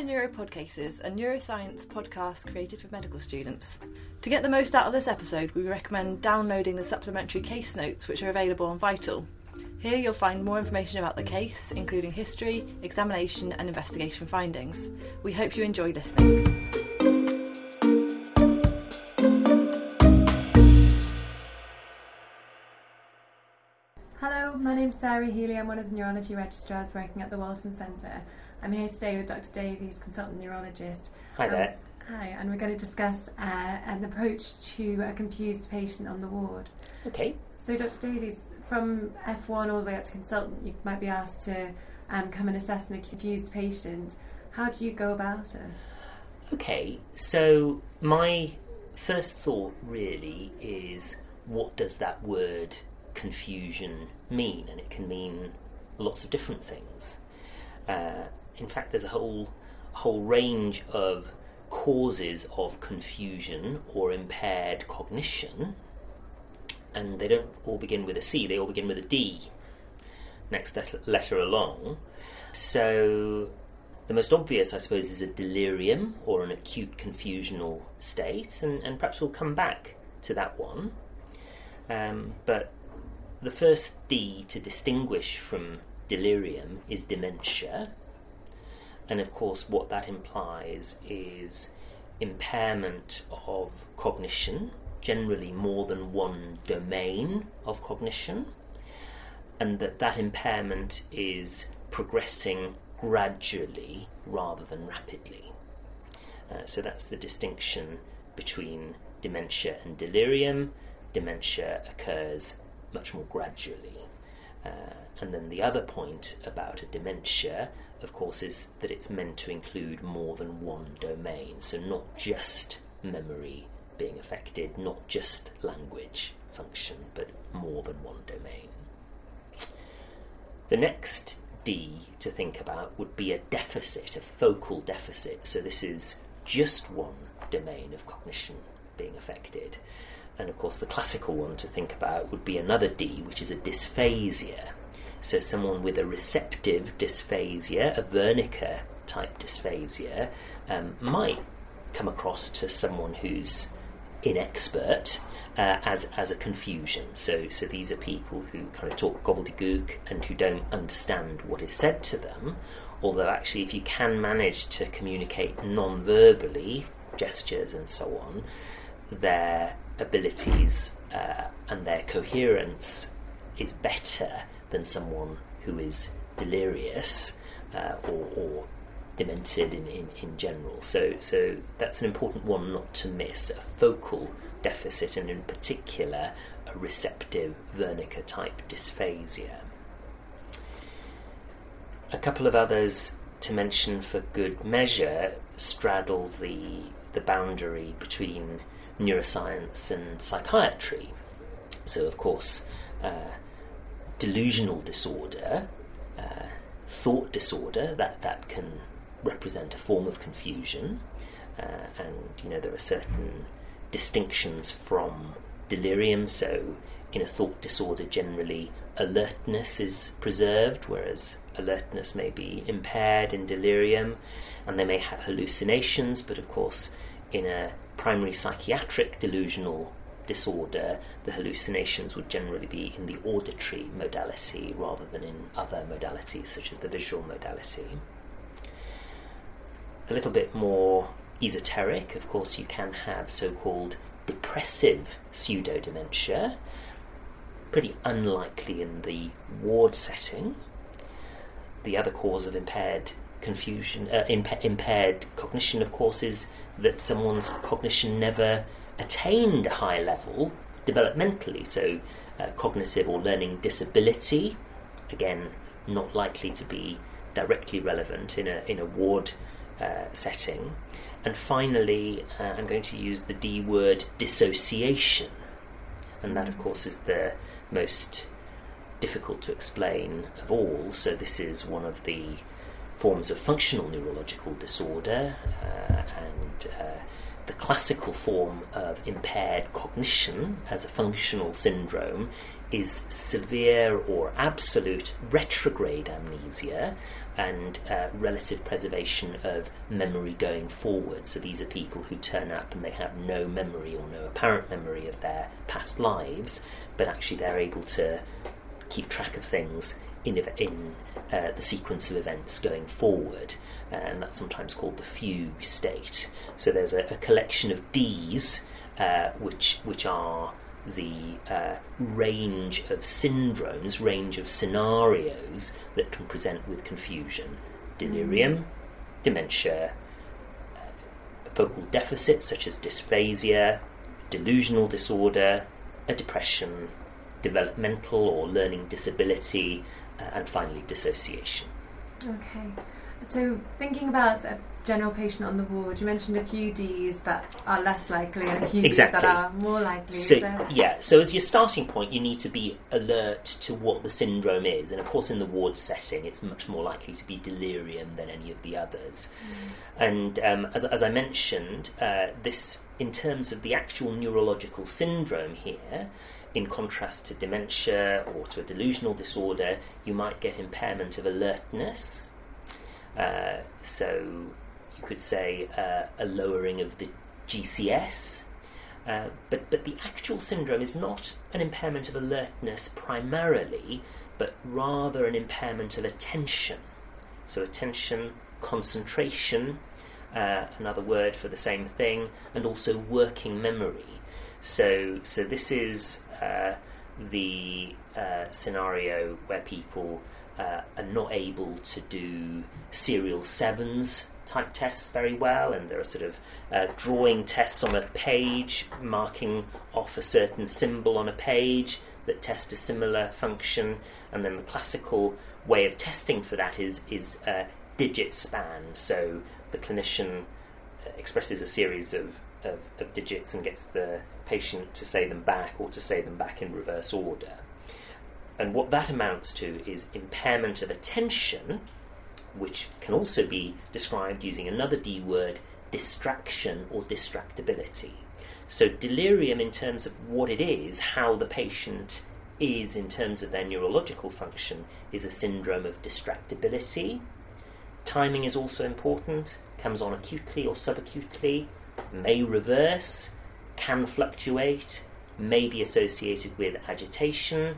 to Neuropodcases, a neuroscience podcast created for medical students. To get the most out of this episode, we recommend downloading the supplementary case notes, which are available on Vital. Here you'll find more information about the case, including history, examination, and investigation findings. We hope you enjoy listening. Hello, my name's Sarah Healy. I'm one of the neurology registrars working at the Walton Centre. I'm here today with Dr. Davies, consultant neurologist. Hi Um, there. Hi, and we're going to discuss uh, an approach to a confused patient on the ward. Okay. So, Dr. Davies, from F1 all the way up to consultant, you might be asked to um, come and assess a confused patient. How do you go about it? Okay. So my first thought really is what does that word confusion mean? And it can mean lots of different things. Uh, in fact, there's a whole whole range of causes of confusion or impaired cognition, and they don't all begin with a C. They all begin with a D. Next letter along. So the most obvious, I suppose, is a delirium or an acute confusional state, and, and perhaps we'll come back to that one. Um, but the first D to distinguish from delirium is dementia. And of course, what that implies is impairment of cognition, generally more than one domain of cognition, and that that impairment is progressing gradually rather than rapidly. Uh, so that's the distinction between dementia and delirium. Dementia occurs much more gradually. Uh, and then the other point about a dementia, of course, is that it's meant to include more than one domain. So not just memory being affected, not just language function, but more than one domain. The next D to think about would be a deficit, a focal deficit. So this is just one domain of cognition being affected. And of course, the classical one to think about would be another D, which is a dysphasia. So someone with a receptive dysphasia, a Wernicke type dysphasia, um, might come across to someone who's inexpert uh, as as a confusion. So so these are people who kind of talk gobbledygook and who don't understand what is said to them. Although actually, if you can manage to communicate non-verbally, gestures and so on, their abilities uh, and their coherence is better than someone who is delirious uh, or, or demented in, in, in general. So, so that's an important one not to miss a focal deficit, and in particular, a receptive Wernicke type dysphasia. A couple of others to mention for good measure straddle the, the boundary between neuroscience and psychiatry. So, of course, uh, delusional disorder, uh, thought disorder, that, that can represent a form of confusion, uh, and you know there are certain distinctions from delirium. So, in a thought disorder, generally alertness is preserved, whereas alertness may be impaired in delirium, and they may have hallucinations. But of course, in a primary psychiatric delusional disorder, the hallucinations would generally be in the auditory modality rather than in other modalities such as the visual modality a little bit more esoteric, of course, you can have so called depressive pseudo dementia, pretty unlikely in the ward setting. The other cause of impaired confusion, uh, impa- impaired cognition, of course, is that someone's cognition never attained a high level developmentally. So, uh, cognitive or learning disability, again, not likely to be directly relevant in a in a ward uh, setting. And finally, uh, I'm going to use the D word dissociation. And that, of course, is the most difficult to explain of all. So, this is one of the forms of functional neurological disorder, uh, and uh, the classical form of impaired cognition as a functional syndrome is severe or absolute retrograde amnesia and uh, relative preservation of memory going forward. So these are people who turn up and they have no memory or no apparent memory of their past lives, but actually they're able to keep track of things in, in uh, the sequence of events going forward, uh, and that's sometimes called the fugue state. So there's a, a collection of Ds, uh, which which are the uh, range of syndromes, range of scenarios that can present with confusion. Delirium, dementia, uh, focal deficit such as dysphasia, delusional disorder, a depression, developmental or learning disability, uh, and finally dissociation. Okay. So, thinking about a general patient on the ward, you mentioned a few Ds that are less likely and a few Exactly. Ds that are more likely. So yeah, so as your starting point, you need to be alert to what the syndrome is, and of course, in the ward setting, it's much more likely to be delirium than any of the others. And um, as, as I mentioned, uh, this in terms of the actual neurological syndrome here. In contrast to dementia or to a delusional disorder, you might get impairment of alertness. Uh, so you could say uh, a lowering of the GCS, uh, but, but the actual syndrome is not an impairment of alertness primarily, but rather an impairment of attention. So, attention, concentration, uh, another word for the same thing, and also working memory. So, so this is uh, the scenario where people uh, are not able to do serial sevens type tests very well, and there are sort of uh, drawing tests on a page, marking off a certain symbol on a page that test a similar function, and then the classical way of testing for that is is uh, digit span. So the clinician uh, expresses a series of, of, of digits and gets the patient to say them back or to say them back in reverse order. And what that amounts to is impairment of attention, which can also be described using another D word, distraction or distractibility. So, delirium, in terms of what it is, how the patient is in terms of their neurological function, is a syndrome of distractibility. Timing is also important, comes on acutely or subacutely, may reverse, can fluctuate, may be associated with agitation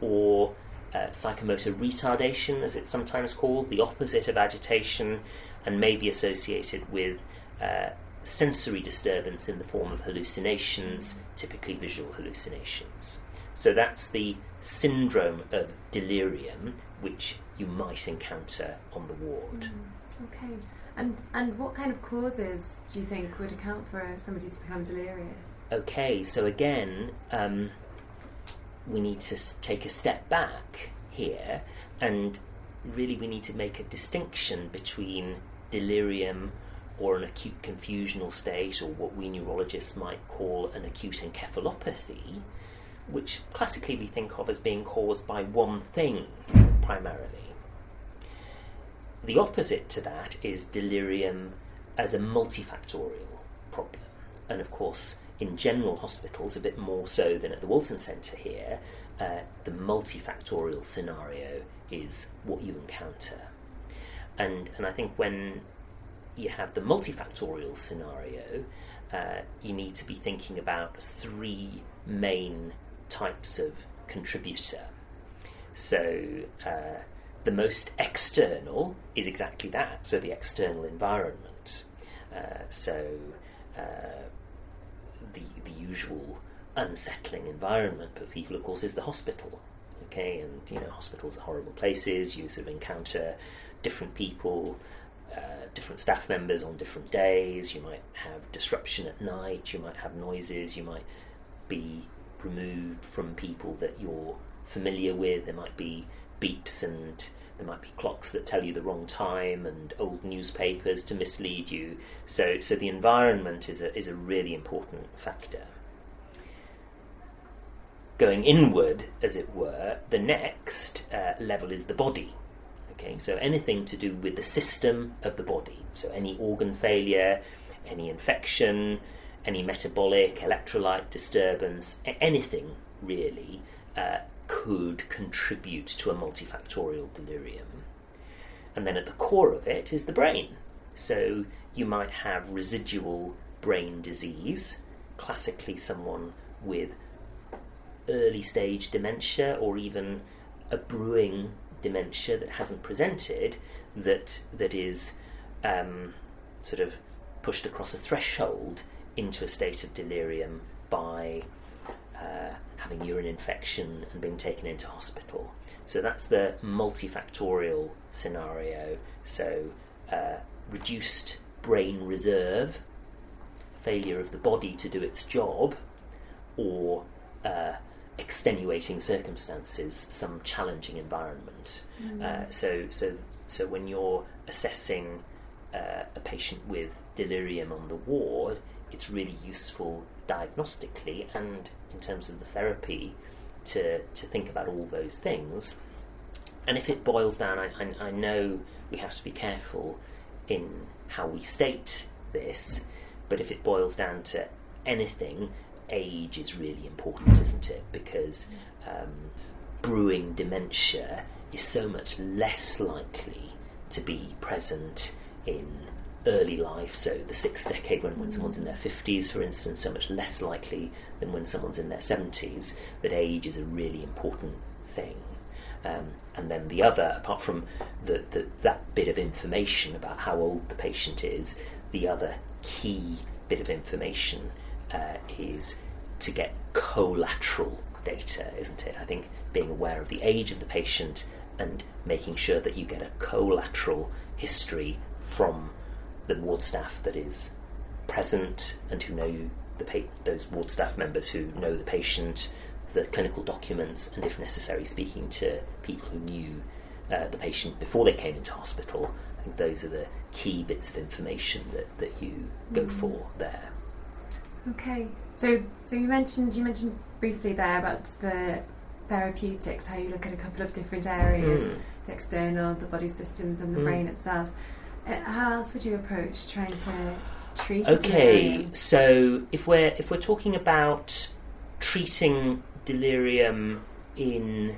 or uh, psychomotor retardation, as it's sometimes called, the opposite of agitation, and may be associated with uh, sensory disturbance in the form of hallucinations, typically visual hallucinations. So that's the syndrome of delirium which you might encounter on the ward. Okay. And and what kind of causes do you think would account for somebody to become delirious? Okay, so again, um, we need to take a step back here, and really we need to make a distinction between delirium or an acute confusional state, or what we neurologists might call an acute encephalopathy, which classically we think of as being caused by one thing primarily. The opposite to that is delirium as a multifactorial problem. And of course, in general hospitals, a bit more so than at the Walton Centre here, uh, the multifactorial scenario is what you encounter. And, and I think when you have the multifactorial scenario, uh, you need to be thinking about three main types of contributor. So, uh, the most external is exactly that, so the external environment. Uh, so, uh, the, the usual unsettling environment for people, of course, is the hospital. Okay, and you know, hospitals are horrible places. You sort of encounter different people, uh, different staff members on different days. You might have disruption at night. You might have noises. You might be removed from people that you're familiar with. There might be beeps and there might be clocks that tell you the wrong time and old newspapers to mislead you. So, so the environment is a, is a really important factor. Going inward, as it were, the next uh, level is the body. Okay, so anything to do with the system of the body. So any organ failure, any infection, any metabolic, electrolyte disturbance, anything really uh, could contribute to a multifactorial delirium. And then at the core of it is the brain. So you might have residual brain disease, classically someone with early stage dementia or even a brewing dementia that hasn't presented that that is um, sort of pushed across a threshold into a state of delirium by uh, having urine infection and being taken into hospital. So that's the multifactorial scenario. So uh, reduced brain reserve, failure of the body to do its job, or uh, extenuating circumstances, some challenging environment. Uh, so, so, so when you're assessing uh, a patient with delirium on the ward, it's really useful diagnostically and in terms of the therapy to to think about all those things. And if it boils down, I, I, I know we have to be careful in how we state this, but if it boils down to anything, age is really important, isn't it? Because um, brewing dementia is so much less likely to be present in early life, so the sixth decade when, when someone's in their 50s, for instance, so much less likely than when someone's in their 70s, that age is a really important thing. Um, and then the other, apart from the, the, that bit of information about how old the patient is, the other key bit of information uh, is to get collateral data, isn't it? I think being aware of the age of the patient and making sure that you get a collateral history from the ward staff that is present and who know the pa- those ward staff members who know the patient, the clinical documents, and if necessary, speaking to people who knew uh, the patient before they came into hospital. I think those are the key bits of information that, that you go for there. Okay, so so you mentioned you mentioned briefly there about the therapeutics, how you look at a couple of different areas, Mm. the external, the body systems, and the Mm. brain itself. Uh, how else would you approach trying to treat? Okay, so if we're if we're talking about treating delirium in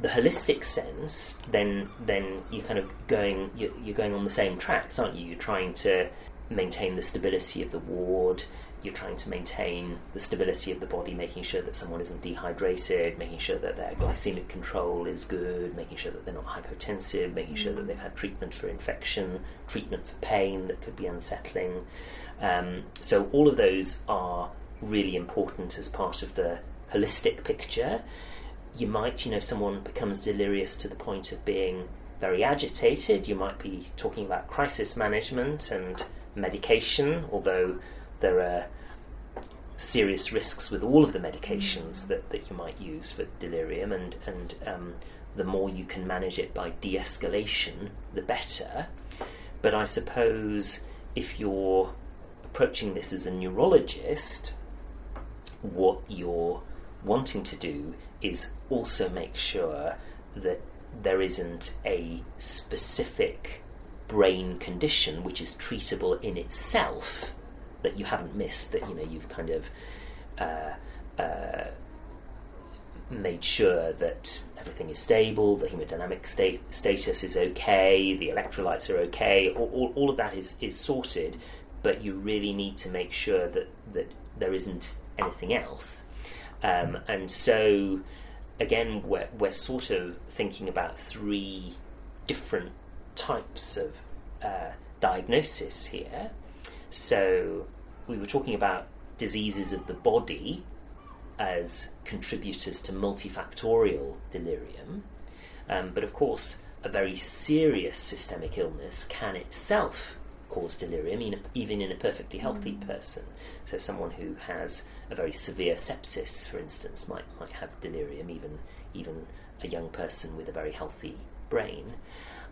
the holistic sense, then then you're kind of going you're, you're going on the same tracks, aren't you? You're trying to maintain the stability of the ward. You're trying to maintain the stability of the body, making sure that someone isn't dehydrated, making sure that their glycemic control is good, making sure that they're not hypotensive, making sure that they've had treatment for infection, treatment for pain that could be unsettling. Um, so all of those are really important as part of the holistic picture. You might, you know, if someone becomes delirious to the point of being very agitated, you might be talking about crisis management and medication, although there are serious risks with all of the medications that, that you might use for delirium, and, and um, the more you can manage it by de escalation, the better. But I suppose if you're approaching this as a neurologist, what you're wanting to do is also make sure that there isn't a specific brain condition which is treatable in itself that you haven't missed that you know you've kind of uh, uh, made sure that everything is stable, the hemodynamic sta- status is okay, the electrolytes are okay, all, all, all of that is, is sorted, but you really need to make sure that, that there isn't anything else. Um, and so, again, we're, we're sort of thinking about three different types of uh, diagnosis here. So, we were talking about diseases of the body as contributors to multifactorial delirium. Um, but of course, a very serious systemic illness can itself cause delirium, even in a perfectly healthy person. So, someone who has a very severe sepsis, for instance, might might have delirium, even even a young person with a very healthy brain.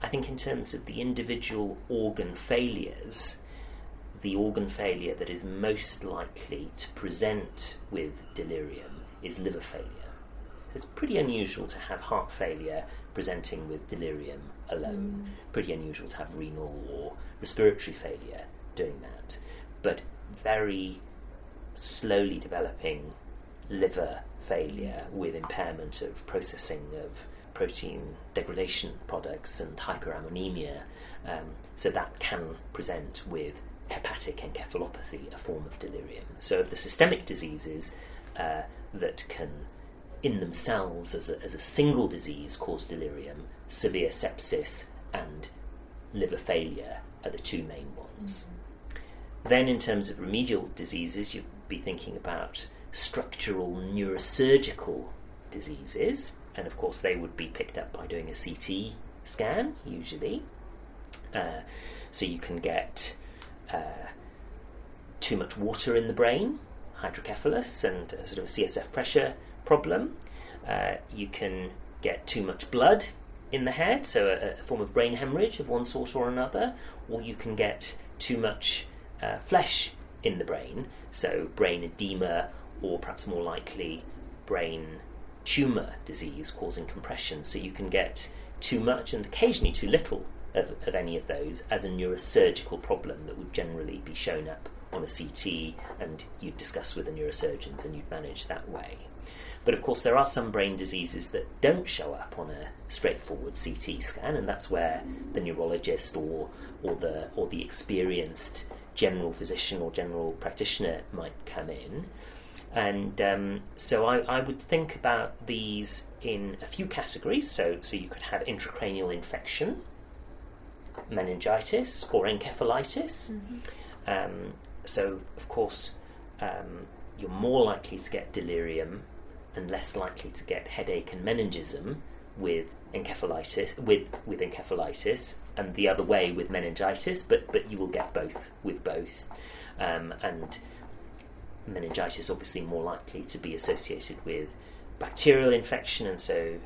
I think, in terms of the individual organ failures, the organ failure that is most likely to present with delirium is liver failure. It's pretty unusual to have heart failure presenting with delirium alone. Pretty unusual to have renal or respiratory failure doing that. But very slowly developing liver failure with impairment of processing of protein degradation products and hyperammonemia. Um, so that can present with hepatic encephalopathy, a form of delirium. So, of the systemic diseases uh, that can, in themselves, as a, as a single disease, cause delirium, severe sepsis and liver failure are the two main ones. Mm-hmm. Then, in terms of remedial diseases, you'd be thinking about structural neurosurgical diseases, and of course, they would be picked up by doing a CT scan, usually. Uh, so, you can get uh, too much water in the brain, hydrocephalus, and a sort of CSF pressure problem. Uh, you can get too much blood in the head, so a, a, form of brain hemorrhage of one sort or another, or you can get too much uh, flesh in the brain, so brain edema, or perhaps more likely, brain tumour disease causing compression. So you can get too much and occasionally too little of, of any of those as a neurosurgical problem that would generally be shown up on a CT and you'd discuss with the neurosurgeons and you'd manage that way. But of course, there are some brain diseases that don't show up on a straightforward CT scan, and that's where the neurologist or, or, the, or the experienced general physician or general practitioner might come in. And um, so I, I, would think about these in a few categories. So, so you could have intracranial infection, meningitis or encephalitis. Mm-hmm. Um, so, of course, um, you're more likely to get delirium and less likely to get headache and meningism with encephalitis with with encephalitis and the other way with meningitis but but you will get both with both um, and meningitis obviously more likely to be associated with bacterial infection and so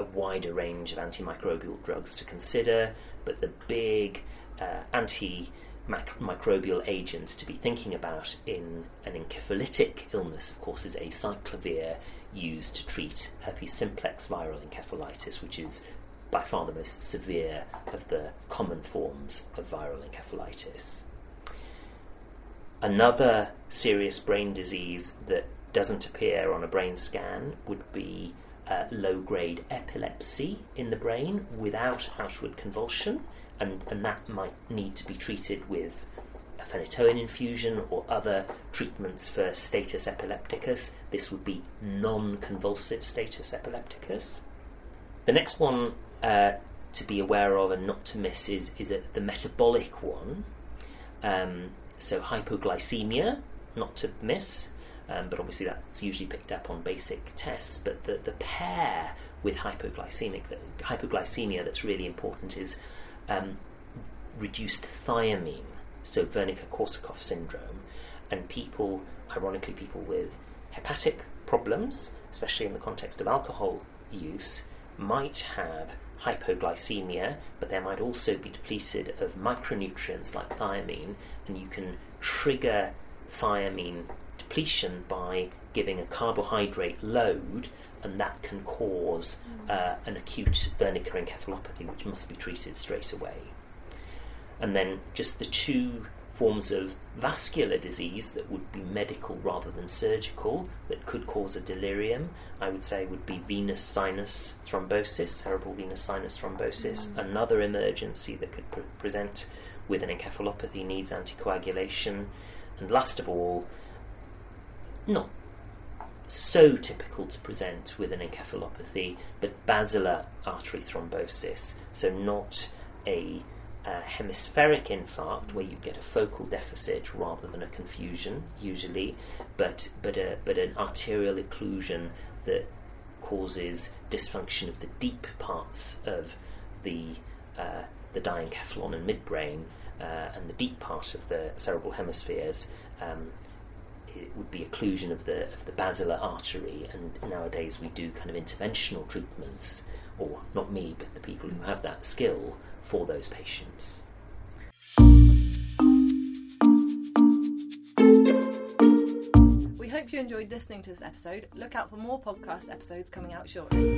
a wider range of antimicrobial drugs to consider but the big uh, anti microbial agents to be thinking about in an encephalitic illness, of course, is acyclovir used to treat herpes simplex viral encephalitis, which is by far the most severe of the common forms of viral encephalitis. Another serious brain disease that doesn't appear on a brain scan would be uh, low grade epilepsy in the brain without outward convulsion, and, and that might need to be treated with a phenytoin infusion or other treatments for status epilepticus. This would be non convulsive status epilepticus. The next one uh, to be aware of and not to miss is, is a, the metabolic one. Um, so, hypoglycemia, not to miss. Um, but obviously that's usually picked up on basic tests. But the, the pair with hypoglycemic, hypoglycemia that's really important is um, reduced thiamine, so Wernicke-Korsakoff syndrome, and people, ironically, people with hepatic problems, especially in the context of alcohol use, might have hypoglycemia, but they might also be depleted of micronutrients like thiamine, and you can trigger thiamine depletion by giving a carbohydrate load, and that can cause mm. uh, an acute Wernicke encephalopathy, which must be treated straight away. And then just the two forms of vascular disease that would be medical rather than surgical that could cause a delirium, I would say would be venous sinus thrombosis, cerebral venous sinus thrombosis. Mm. Another emergency that could pre- present with an encephalopathy needs anticoagulation. And last of all, not so typical to present with an encephalopathy, but basilar artery thrombosis, so not a uh, hemispheric infarct where you get a focal deficit rather than a confusion usually, but but a but an arterial occlusion that causes dysfunction of the deep parts of the uh, the diencephalon and midbrain uh, and the deep part of the cerebral hemispheres. Um, would be occlusion of the of the basilar artery, and nowadays we do kind of interventional treatments, or not me, but the people who have that skill for those patients. We hope you enjoyed listening to this episode. Look out for more podcast episodes coming out shortly.